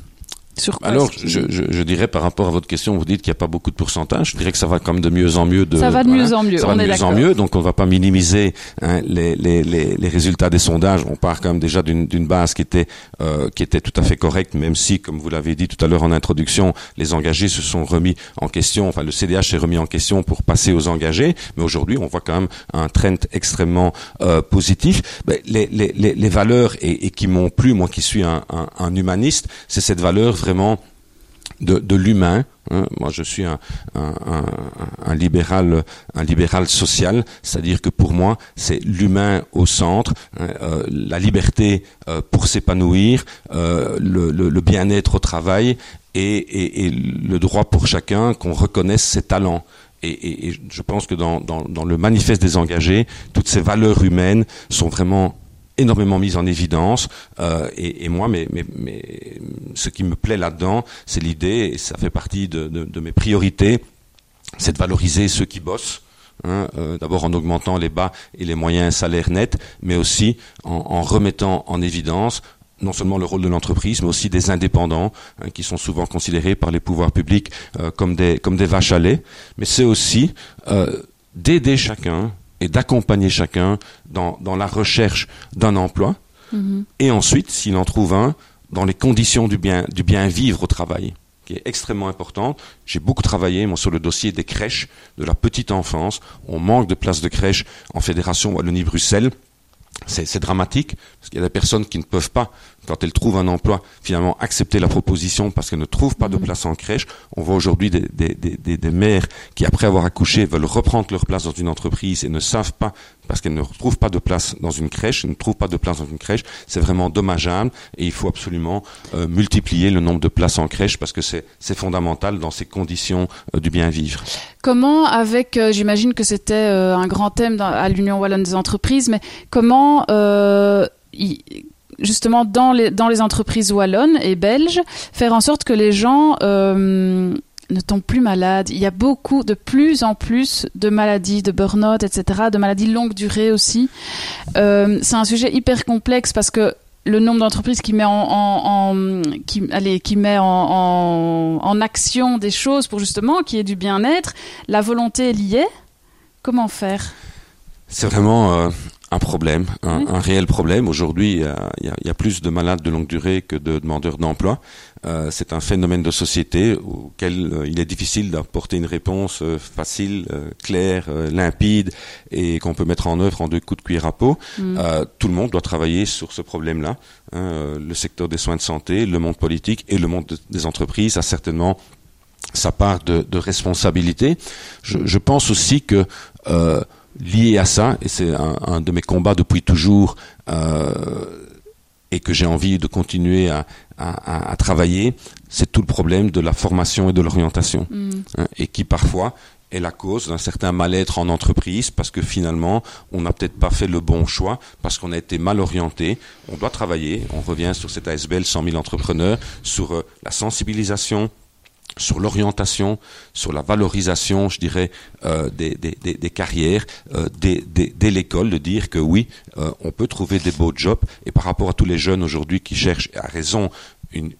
Sur quoi Alors, je, je, je, dirais par rapport à votre question, vous dites qu'il n'y a pas beaucoup de pourcentage. Je dirais que ça va comme de mieux en mieux. De, ça va de voilà, mieux en mieux. Ça va de mieux en mieux. Donc, on ne va pas minimiser hein, les, les, les, les, résultats des sondages. On part quand même déjà d'une base qui était euh, qui était tout à fait correcte, même si, comme vous l'avez dit tout à l'heure en introduction, les engagés se sont remis en question. Enfin, le CDH s'est remis en question pour passer aux engagés. Mais aujourd'hui, on voit quand même un trend extrêmement euh, positif. Ben, les, valeurs et, et qui m'ont plu, moi qui suis un, un, un humaniste, c'est cette valeur vraiment de, de l'humain. Hein. Moi, je suis un, libéral, un libéral social, c'est-à-dire que pour moi, c'est l'humain au centre, hein, euh, la liberté euh, pour s'épanouir, euh, le, bien-être au travail et, le droit pour chacun qu'on reconnaisse ses talents. Et, je pense que dans, dans, dans le manifeste des engagés, toutes ces valeurs humaines sont vraiment énormément mise en évidence. Euh, et, moi, mais, mais, mais, ce qui me plaît là-dedans, c'est l'idée, et ça fait partie de, de, mes priorités, c'est de valoriser ceux qui bossent. Hein, euh, D'abord en augmentant les bas et les moyens salaires nets, mais aussi en, remettant en évidence non seulement le rôle de l'entreprise, mais aussi des indépendants hein, qui sont souvent considérés par les pouvoirs publics euh, comme des comme des vaches à lait. Mais c'est aussi d'aider chacun et d'accompagner chacun dans, dans la recherche d'un emploi. Mm-hmm. Et ensuite, s'il en trouve un, dans les conditions du bien du bien vivre au travail qui est extrêmement importante. J'ai beaucoup travaillé moi, sur le dossier des crèches de la petite enfance. On manque de places de crèches en Fédération Wallonie-Bruxelles. C'est dramatique, parce qu'il y a des personnes qui ne peuvent pas quand elles trouvent un emploi, finalement accepter la proposition parce qu'elles ne trouvent pas de mhm. place en crèche. On voit aujourd'hui des, des, des, des, mères qui, après avoir accouché, veulent reprendre leur place dans une entreprise et ne savent pas parce qu'elles ne trouvent pas de place dans une crèche, ne trouvent pas de place dans une crèche. C'est vraiment dommageable et il faut absolument euh, multiplier le nombre de places en crèche parce que c'est fondamental dans ces conditions euh, du bien vivre. Comment, avec, euh, j'imagine que c'était un grand thème dans, à l'Union wallonne des entreprises, mais comment justement dans les, entreprises wallonnes et belges, faire en sorte que les gens euh, ne tombent plus malades. Il y a beaucoup, de plus en plus de maladies, de burn-out, etc., de maladies longue durée aussi. Euh, c'est un sujet hyper complexe parce que le nombre d'entreprises qui met en, qui, qui met en, action des choses pour justement qu'il y ait du bien-être, la volonté est liée. Comment faire? C'est vraiment euh, un problème, un, un réel problème. Aujourd'hui, il y, y a, plus de malades de longue durée que de demandeurs d'emploi. Euh, c'est un phénomène de société auquel euh, il est difficile d'apporter une réponse euh, facile, euh, claire, limpide et qu'on peut mettre en œuvre en deux coups de cuir à peau. Mm. tout le monde doit travailler sur ce problème-là. Hein, le secteur des soins de santé, le monde politique et le monde des entreprises a certainement sa part de, de responsabilité. Je, je, pense aussi que lié à ça, et c'est un, de mes combats depuis toujours, euh, et que j'ai envie de continuer à, à, à travailler, c'est tout le problème de la formation et de l'orientation, mm. hein, et qui parfois est la cause d'un certain mal-être en entreprise parce que finalement on n'a peut-être pas fait le bon choix parce qu'on a été mal orienté. On doit travailler. On revient sur cet ASBL 100 000 entrepreneurs sur euh, la sensibilisation, sur l'orientation, sur la valorisation, je dirais, euh, des, carrières, euh, dès, l'école, de dire que oui, euh, on peut trouver des beaux jobs. Et par rapport à tous les jeunes aujourd'hui qui cherchent, à raison, une,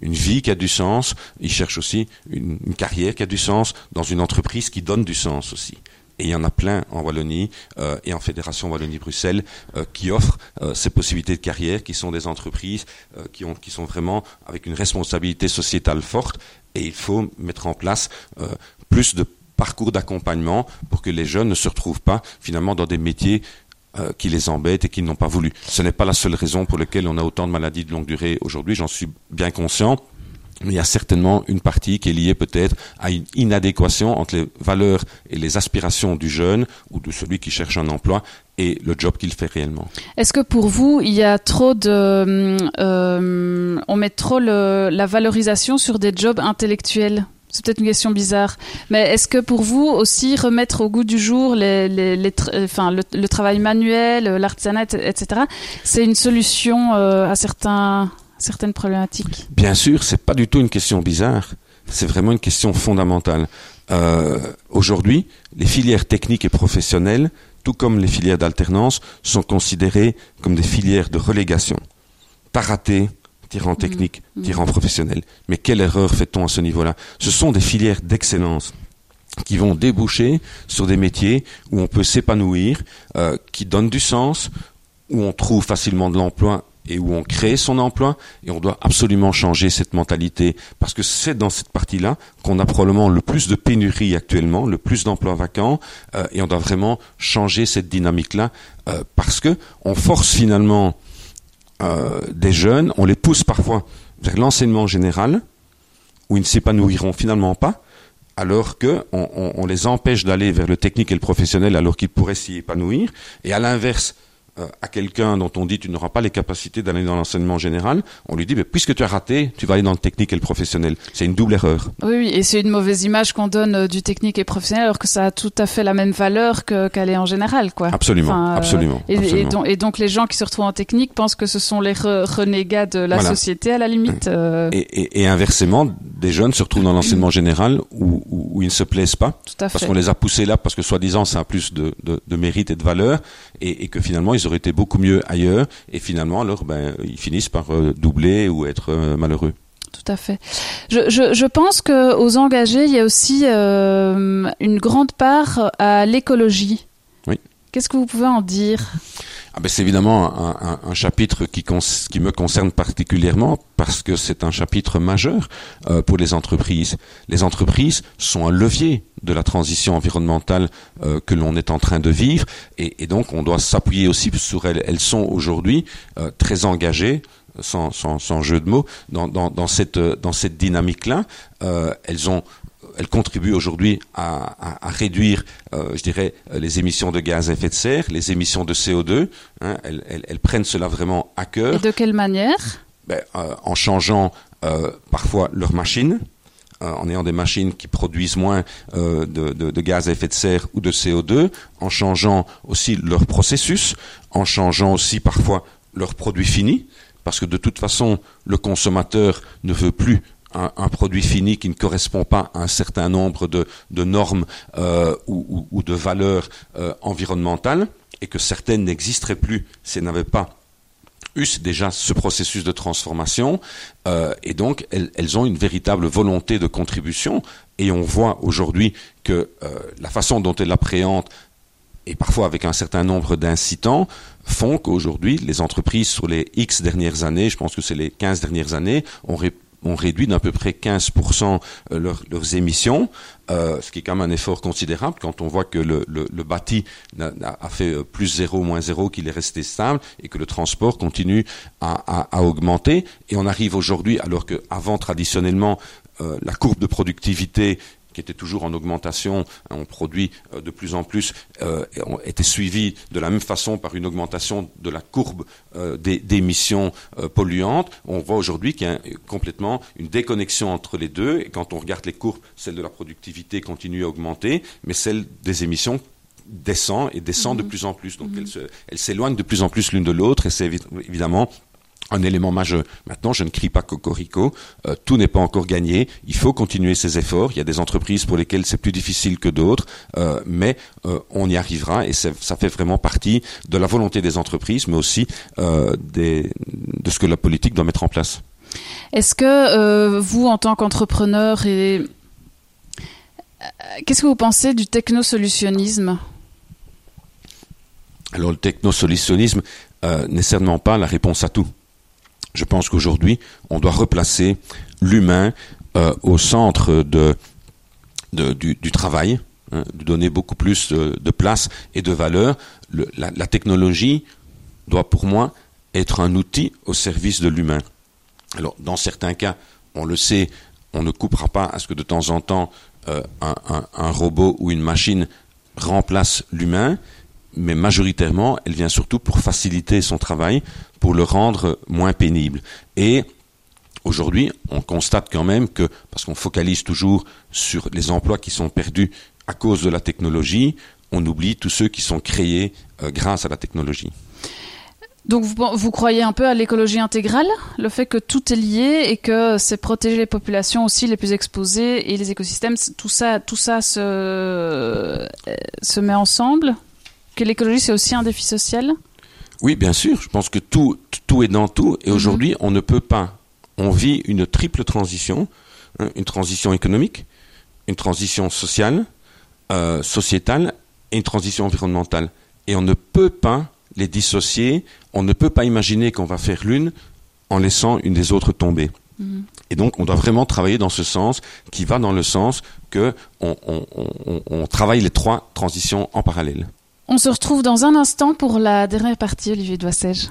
vie qui a du sens, ils cherchent aussi une carrière qui a du sens dans une entreprise qui donne du sens aussi. Et il y en a plein en Wallonie euh, et en Fédération Wallonie-Bruxelles euh, qui offrent euh, ces possibilités de carrière, qui sont des entreprises qui, qui sont vraiment avec une responsabilité sociétale forte. Et il faut mettre en place plus de parcours d'accompagnement pour que les jeunes ne se retrouvent pas finalement dans des métiers qui les embêtent et qui n'ont pas voulu. Ce n'est pas la seule raison pour laquelle on a autant de maladies de longue durée aujourd'hui, j'en suis bien conscient il y a certainement une partie qui est liée peut-être à une inadéquation entre les valeurs et les aspirations du jeune ou de celui qui cherche un emploi et le job qu'il fait réellement. Est-ce que pour vous, il y a trop de... Euh, on met trop la valorisation sur des jobs intellectuels? C'est peut-être une question bizarre, mais est-ce que pour vous aussi remettre au goût du jour le, travail manuel, l'artisanat, etc., c'est une solution euh, à certains certaines problématiques Bien sûr, c'est pas du tout une question bizarre. C'est vraiment une question fondamentale. Euh, Aujourd'hui, les filières techniques et professionnelles, tout comme les filières d'alternance, sont considérées comme des filières de relégation. Raté, tirant technique, mmh. tirant professionnel. Mais quelle erreur fait-on à ce niveau-là? Ce sont des filières d'excellence qui vont déboucher sur des métiers où on peut s'épanouir, euh, qui donnent du sens, où on trouve facilement de l'emploi et où on crée son emploi et on doit absolument changer cette mentalité parce que c'est dans cette partie-là qu'on a probablement le plus de pénurie actuellement, le plus d'emplois vacants euh, et on doit vraiment changer cette dynamique-là euh, parce que on force finalement euh, des jeunes, on les pousse parfois vers l'enseignement général où ils ne s'épanouiront finalement pas alors que on, les empêche d'aller vers le technique et le professionnel alors qu'ils pourraient s'y épanouir et à l'inverse à quelqu'un dont on dit tu n'auras pas les capacités d'aller dans l'enseignement général, on lui dit mais puisque tu as raté, tu vas aller dans le technique et le professionnel. C'est une double erreur. Oui, oui et c'est une mauvaise image qu'on donne euh, du technique et professionnel alors que ça a tout à fait la même valeur qu'aller en général, quoi. Absolument, euh, absolument, et, absolument. Et, donc, et, donc, les gens qui se retrouvent en technique pensent que ce sont les renégats de la voilà. société à la limite. Euh... Et, et, inversement, des jeunes se retrouvent dans l'enseignement général où, où, où, ils ne se plaisent pas tout à parce qu'on les a poussés là parce que soi-disant ça a plus de, de, de, mérite et de valeur et, et que finalement ils ils auraient été beaucoup mieux ailleurs, et finalement, alors, ben, ils finissent par doubler ou être malheureux tout à fait. Je pense que aux engagés, il y a aussi euh, une grande part à l'écologie. Qu'est-ce que vous pouvez en dire? Ah ben c'est évidemment un, un, un chapitre qui, qui, me concerne particulièrement parce que c'est un chapitre majeur euh, pour les entreprises. Les entreprises sont un levier de la transition environnementale euh, que l'on est en train de vivre et, et donc on doit s'appuyer aussi sur elles. Elles sont aujourd'hui euh, très engagées sans, sans, sans, jeu de mots, dans, dans, dans cette, dans cette dynamique-là. Euh, elles ont elles contribuent aujourd'hui à, à, à, réduire, euh, je dirais, les émissions de gaz à effet de serre, les émissions de CO2. Hein, elles, elles, elles, prennent cela vraiment à cœur. Et de quelle manière? Ben, euh, En changeant euh, parfois leurs machines, en ayant des machines qui produisent moins euh, de, de, de, gaz à effet de serre ou de CO2, en changeant aussi leur processus, en changeant aussi parfois leurs produits finis parce que de toute façon, le consommateur ne veut plus un, produit fini qui ne correspond pas à un certain nombre de, normes euh, ou, de valeurs euh, environnementales, et que certaines n'existeraient plus si elles n'avaient pas eu déjà ce processus de transformation, euh, et donc elles, ont une véritable volonté de contribution, et on voit aujourd'hui que la façon dont elles l'appréhendent et parfois avec un certain nombre d'incitants, font qu'aujourd'hui, les entreprises sur les X dernières années, je pense que c'est les 15 dernières années, ont, ré ont réduit d'à peu près 15% euh, leur, leurs émissions, euh, ce qui est quand même un effort considérable quand on voit que le, le, bâti a, fait euh, plus 0, moins 0, qu'il est resté stable et que le transport continue à, à, à augmenter. Et on arrive aujourd'hui, alors qu'avant, traditionnellement, euh, la courbe de productivité qui était toujours en augmentation, on produit euh, de plus en plus, euh, était suivi de la même façon par une augmentation de la courbe euh, d'émissions euh, polluantes. On voit aujourd'hui qu'il y a complètement une déconnexion entre les deux. Et quand on regarde les courbes, celle de la productivité continue à augmenter, mais celle des émissions descend et descend mmh. de plus en plus. Donc mmh. elle s'éloigne de plus en plus l'une de l'autre et c'est évidemment un élément majeur. Maintenant, je ne crie pas cocorico, euh, tout n'est pas encore gagné, il faut continuer ces efforts, il y a des entreprises pour lesquelles c'est plus difficile que d'autres, euh, mais euh, on y arrivera et ça fait vraiment partie de la volonté des entreprises, mais aussi des, de ce que la politique doit mettre en place. Est-ce que vous, en tant qu'entrepreneur, et qu'est-ce que vous pensez du technosolutionnisme? Alors le technosolutionnisme n'est certainement pas la réponse à tout. Je pense qu'aujourd'hui, on doit replacer l'humain euh, au centre du, travail, hein, donner beaucoup plus de, place et de valeur. Le, la, technologie doit, pour moi, être un outil au service de l'humain. Alors, dans certains cas, on le sait, on ne coupera pas à ce que de temps en temps euh, un robot ou une machine remplace l'humain, mais majoritairement, elle vient surtout pour faciliter son travail, pour le rendre moins pénible. Et aujourd'hui, on constate quand même que, parce qu'on focalise toujours sur les emplois qui sont perdus à cause de la technologie, on oublie tous ceux qui sont créés euh, grâce à la technologie. Donc vous, vous, croyez un peu à l'écologie intégrale, le fait que tout est lié et que c'est protéger les populations aussi les plus exposées et les écosystèmes, tout ça, tout ça se, euh, se met ensemble? Que l'écologie, c'est aussi un défi social? Oui, bien sûr. Je pense que tout, tout est dans tout. Et -hmm. aujourd'hui, on ne peut pas. On vit une triple transition hein, une transition économique, une transition sociale, euh, sociétale et une transition environnementale. Et on ne peut pas les dissocier. On ne peut pas imaginer qu'on va faire l'une en laissant une des autres tomber. -hmm. Et donc, on doit vraiment travailler dans ce sens, qui va dans le sens que on, on, on, on travaille les trois transitions en parallèle. On se retrouve dans un instant pour la dernière partie, Olivier Doissège.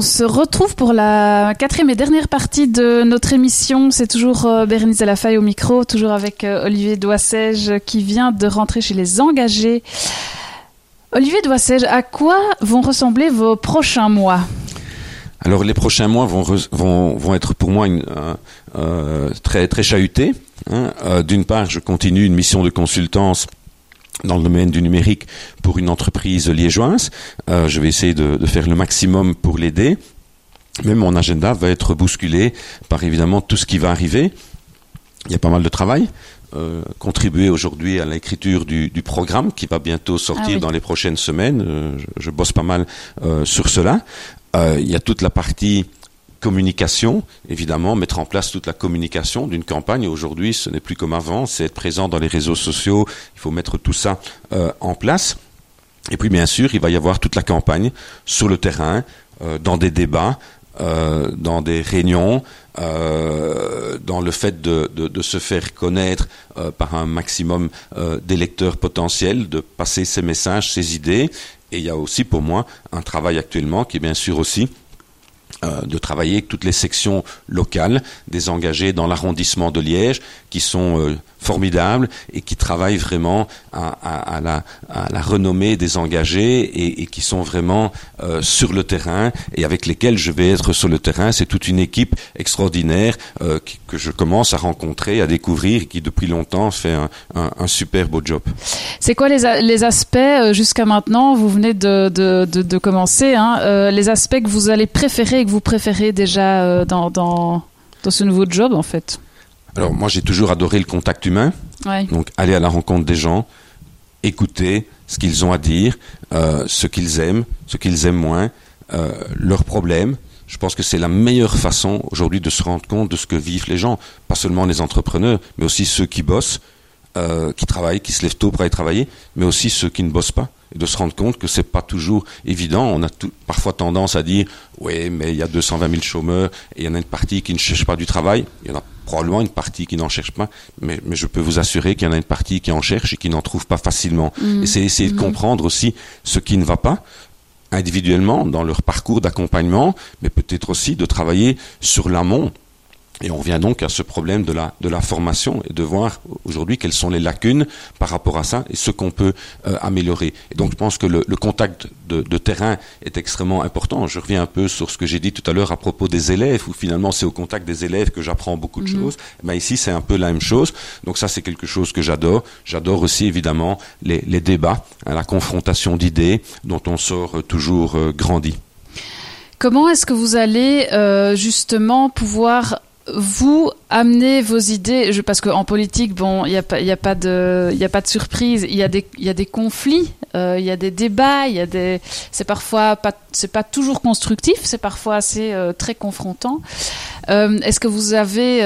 On se retrouve pour la quatrième et dernière partie de notre émission. C'est toujours euh, Bérénice Delafaye au micro, toujours avec euh, Olivier Doissège qui vient de rentrer chez les engagés. Olivier Doissège, à quoi vont ressembler vos prochains mois? Alors les prochains mois vont, vont, vont être pour moi euh, euh, très, chahutés. Hein. Euh, D'une part, je continue une mission de consultance dans le domaine du numérique pour une entreprise liégeoise. Euh, je vais essayer de, de, faire le maximum pour l'aider. Mais mon agenda va être bousculé par évidemment tout ce qui va arriver. Il y a pas mal de travail. Euh, contribuer aujourd'hui à l'écriture du, du, programme qui va bientôt sortir ah oui. dans les prochaines semaines. Euh, je, je, bosse pas mal euh, sur cela. Euh, il y a toute la partie communication, évidemment, mettre en place toute la communication d'une campagne. Aujourd'hui, ce n'est plus comme avant, c'est être présent dans les réseaux sociaux, il faut mettre tout ça euh, en place. Et puis, bien sûr, il va y avoir toute la campagne sur le terrain, euh, dans des débats, euh, dans des réunions, dans le fait de, se faire connaître par un maximum d'électeurs potentiels, de passer ses messages, ses idées. Et il y a aussi pour moi un travail actuellement qui est bien sûr aussi de travailler avec toutes les sections locales des engagés dans l'arrondissement de Liège qui sont euh, formidables et qui travaillent vraiment à, la, renommée des engagés et, qui sont vraiment euh, sur le terrain et avec lesquels je vais être sur le terrain. C'est toute une équipe extraordinaire euh, que je commence à rencontrer, à découvrir et qui depuis longtemps fait un, super beau job. C'est quoi les, les aspects jusqu'à maintenant? Vous venez de, de, de, commencer, hein, les aspects que vous allez préférer et que vous préférez déjà dans, dans ce nouveau job en fait? Alors moi j'ai toujours adoré le contact humain. Ouais. Donc aller à la rencontre des gens, écouter ce qu'ils ont à dire, euh, ce qu'ils aiment, ce qu'ils aiment moins, euh, leurs problèmes. Je pense que c'est la meilleure façon aujourd'hui de se rendre compte de ce que vivent les gens, pas seulement les entrepreneurs, mais aussi ceux qui bossent, euh, qui travaillent, qui se lèvent tôt pour aller travailler, mais aussi ceux qui ne bossent pas et de se rendre compte que c'est pas toujours évident. On a tout, parfois tendance à dire oui, mais il y a 220 000 chômeurs et il y en a une partie qui ne cherche pas du travail. Il y en a probablement une partie qui n'en cherche pas, mais, mais je peux vous assurer qu'il y en a une partie qui en cherche et qui n'en trouve pas facilement. Mmh. Et c'est essayer mmh. de comprendre aussi ce qui ne va pas individuellement dans leur parcours d'accompagnement, mais peut-être aussi de travailler sur l'amont et on vient donc à ce problème de la, de la formation et de voir aujourd'hui quelles sont les lacunes par rapport à ça et ce qu'on peut euh, améliorer. Et donc je pense que le, le contact de, de, terrain est extrêmement important. Je reviens un peu sur ce que j'ai dit tout à l'heure à propos des élèves, où finalement c'est au contact des élèves que j'apprends beaucoup de mmh. choses. Mais ici c'est un peu la même chose. Donc ça c'est quelque chose que j'adore. J'adore aussi évidemment les, les débats, hein, la confrontation d'idées dont on sort toujours euh, grandi. Comment est-ce que vous allez euh, justement pouvoir vous amenez vos idées, parce qu'en politique, bon, il n'y a, pas, a, pas de, surprise, il y, a des, conflits, il euh, y a des débats, il y a des, c'est parfois pas, c'est pas toujours constructif, c'est parfois assez euh, très confrontant. Euh, est-ce que vous avez,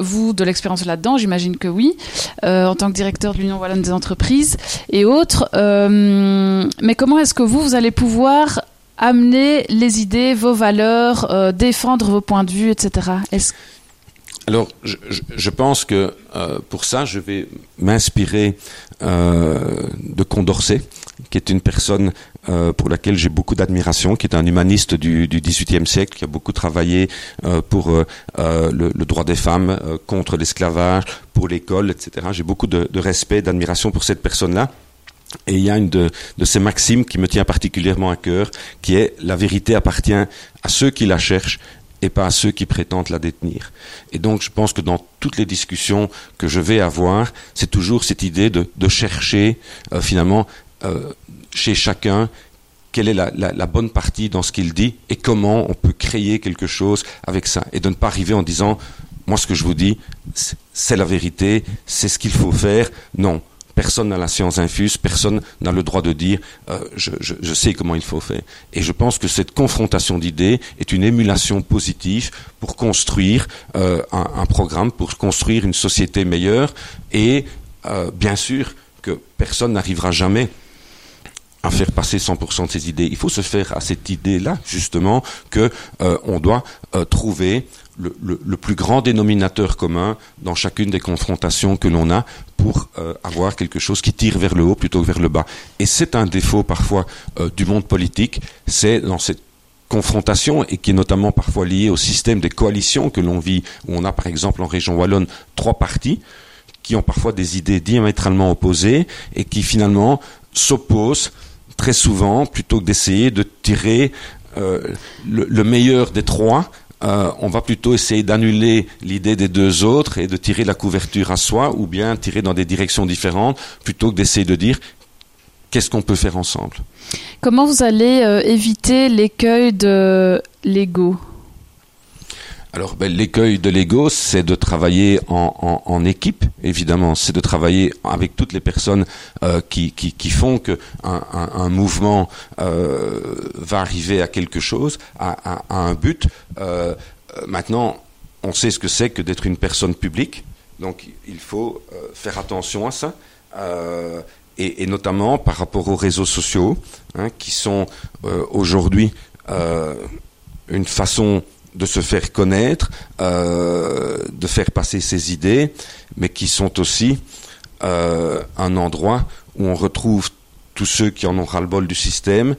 vous, de l'expérience là-dedans? J'imagine que oui, en tant que directeur de l'Union Wallonne des entreprises et autres. mais comment est-ce que vous, vous allez pouvoir amener les idées, vos valeurs, défendre vos points de vue, etc. alors, je, pense que euh, pour ça, je vais m'inspirer euh, de Condorcet, qui est une personne euh, pour laquelle j'ai beaucoup d'admiration, qui est un humaniste du, XVIIIe siècle, qui a beaucoup travaillé pour le, droit des femmes, contre l'esclavage, pour l'école, etc. J'ai beaucoup de, respect, d'admiration pour cette personne-là. Et il y a une de, ces maximes qui me tient particulièrement à cœur, qui est la vérité appartient à ceux qui la cherchent et pas à ceux qui prétendent la détenir. Et donc, je pense que dans toutes les discussions que je vais avoir, c'est toujours cette idée de, chercher euh, finalement euh, chez chacun quelle est la bonne partie dans ce qu'il dit et comment on peut créer quelque chose avec ça. Et de ne pas arriver en disant, moi ce que je vous dis, c'est la vérité, c'est ce qu'il faut faire. Non, Personne n'a la science infuse, personne n'a le droit de dire euh, je, sais comment il faut faire. Et je pense que cette confrontation d'idées est une émulation positive pour construire euh, un, programme, pour construire une société meilleure. Et euh, bien sûr que personne n'arrivera jamais à faire passer 100% de ses idées. Il faut se faire à cette idée-là, justement, que euh, doit trouver le, plus grand dénominateur commun dans chacune des confrontations que l'on a pour euh, avoir quelque chose qui tire vers le haut plutôt que vers le bas. Et c'est un défaut parfois euh, du monde politique, c'est dans cette confrontation et qui est notamment parfois liée au système des coalitions que l'on vit, où on a par exemple en région wallonne trois partis qui ont parfois des idées diamétralement opposées et qui finalement s'opposent très souvent plutôt que d'essayer de tirer euh, le, meilleur des trois. Euh, on va plutôt essayer d'annuler l'idée des deux autres et de tirer la couverture à soi ou bien tirer dans des directions différentes plutôt que d'essayer de dire qu'est-ce qu'on peut faire ensemble. Comment vous allez euh, éviter l'écueil de l'ego? Alors, ben, l'écueil de l'ego, c'est de travailler en, équipe, évidemment. C'est de travailler avec toutes les personnes euh, qui, font que un, mouvement euh, va arriver à quelque chose, à, un but. Euh, maintenant, on sait ce que c'est que d'être une personne publique, donc il faut faire attention à ça et, notamment par rapport aux réseaux sociaux, hein, qui sont aujourd'hui une façon de se faire connaître, euh, de faire passer ses idées, mais qui sont aussi un endroit où on retrouve tous ceux qui en ont ras-le-bol du système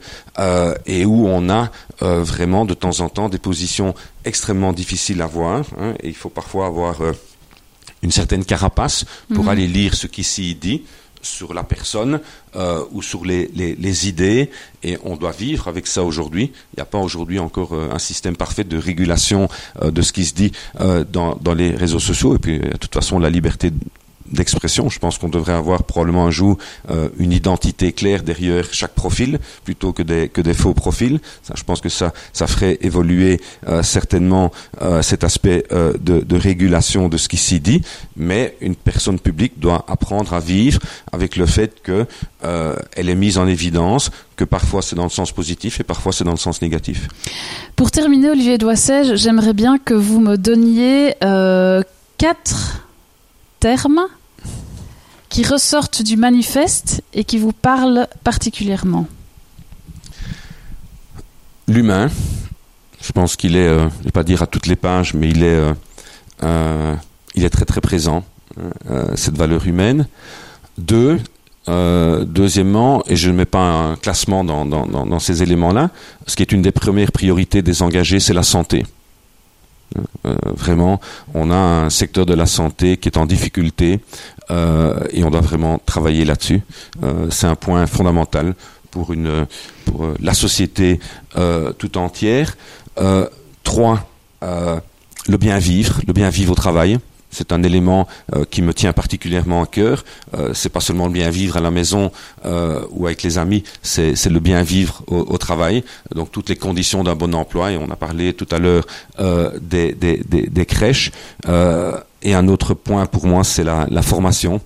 et où on a vraiment de temps en temps des positions extrêmement difficiles à voir. Hein, et il faut parfois avoir une certaine carapace pour mhm. aller lire ce qui s'y dit sur la personne euh, ou sur les, idées et on doit vivre avec ça aujourd'hui. Il n'y a pas aujourd'hui encore euh, un système parfait de régulation euh, de ce qui se dit dans, dans, les réseaux sociaux et puis de toute façon la liberté d'expression. Je pense qu'on devrait avoir probablement un jour euh, une identité claire derrière chaque profil plutôt que des, que des faux profils. Je pense que ça, ça ferait évoluer euh, certainement euh, cet aspect de, régulation de ce qui s'y dit. Mais une personne publique doit apprendre à vivre avec le fait que elle est mise en évidence, que parfois c'est dans le sens positif et parfois c'est dans le sens négatif. Pour terminer, Olivier Doissège, j'aimerais bien que vous me donniez quatre termes qui ressortent du manifeste et qui vous parlent particulièrement L'humain, je pense qu'il est, euh, je ne vais pas dire à toutes les pages, mais il est, euh, euh, il est très très présent, cette valeur humaine. Deux, deuxièmement, et je ne mets pas un classement dans, dans, dans ces éléments-là, ce qui est une des premières priorités des engagés, c'est la santé. Euh, vraiment, on a un secteur de la santé qui est en difficulté euh, et on doit vraiment travailler là-dessus. Euh, c'est un point fondamental pour la société tout entière. trois, le bien vivre, le bien vivre au travail. C'est un élément euh, qui me tient particulièrement à cœur. Euh, c'est pas seulement le bien vivre à la maison euh, ou avec les amis, c'est, le bien vivre au, travail. Donc toutes les conditions d'un bon emploi. Et on a parlé tout à l'heure des, des, des, crèches. et un autre point pour moi, c'est la, la formation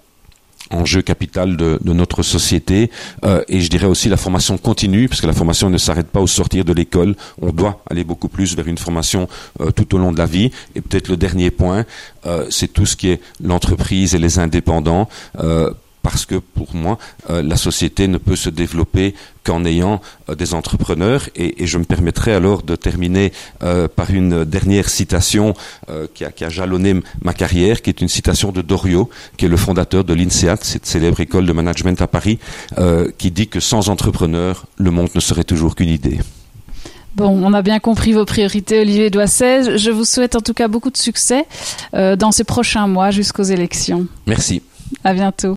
enjeu capital de, notre société. Euh, et je dirais aussi la formation continue parce que la formation ne s'arrête pas au sortir de l'école. On doit aller beaucoup plus vers une formation euh, tout au long de la vie. Et peut-être le dernier point euh, c'est tout ce qui est l'entreprise et les indépendants parce que pour moi, euh, la société ne peut se développer qu'en ayant euh, des entrepreneurs. Et, je me permettrai alors de terminer euh, par une dernière citation qui a, qui, a, jalonné ma carrière, qui est une citation de Dorio, qui est le fondateur de l'INSEAD, cette célèbre école de management à Paris, qui dit que sans entrepreneurs, le monde ne serait toujours qu'une idée. Bon, on a bien compris vos priorités, Olivier Doissez. Je vous souhaite en tout cas beaucoup de succès dans ces prochains mois jusqu'aux élections. Merci. À bientôt.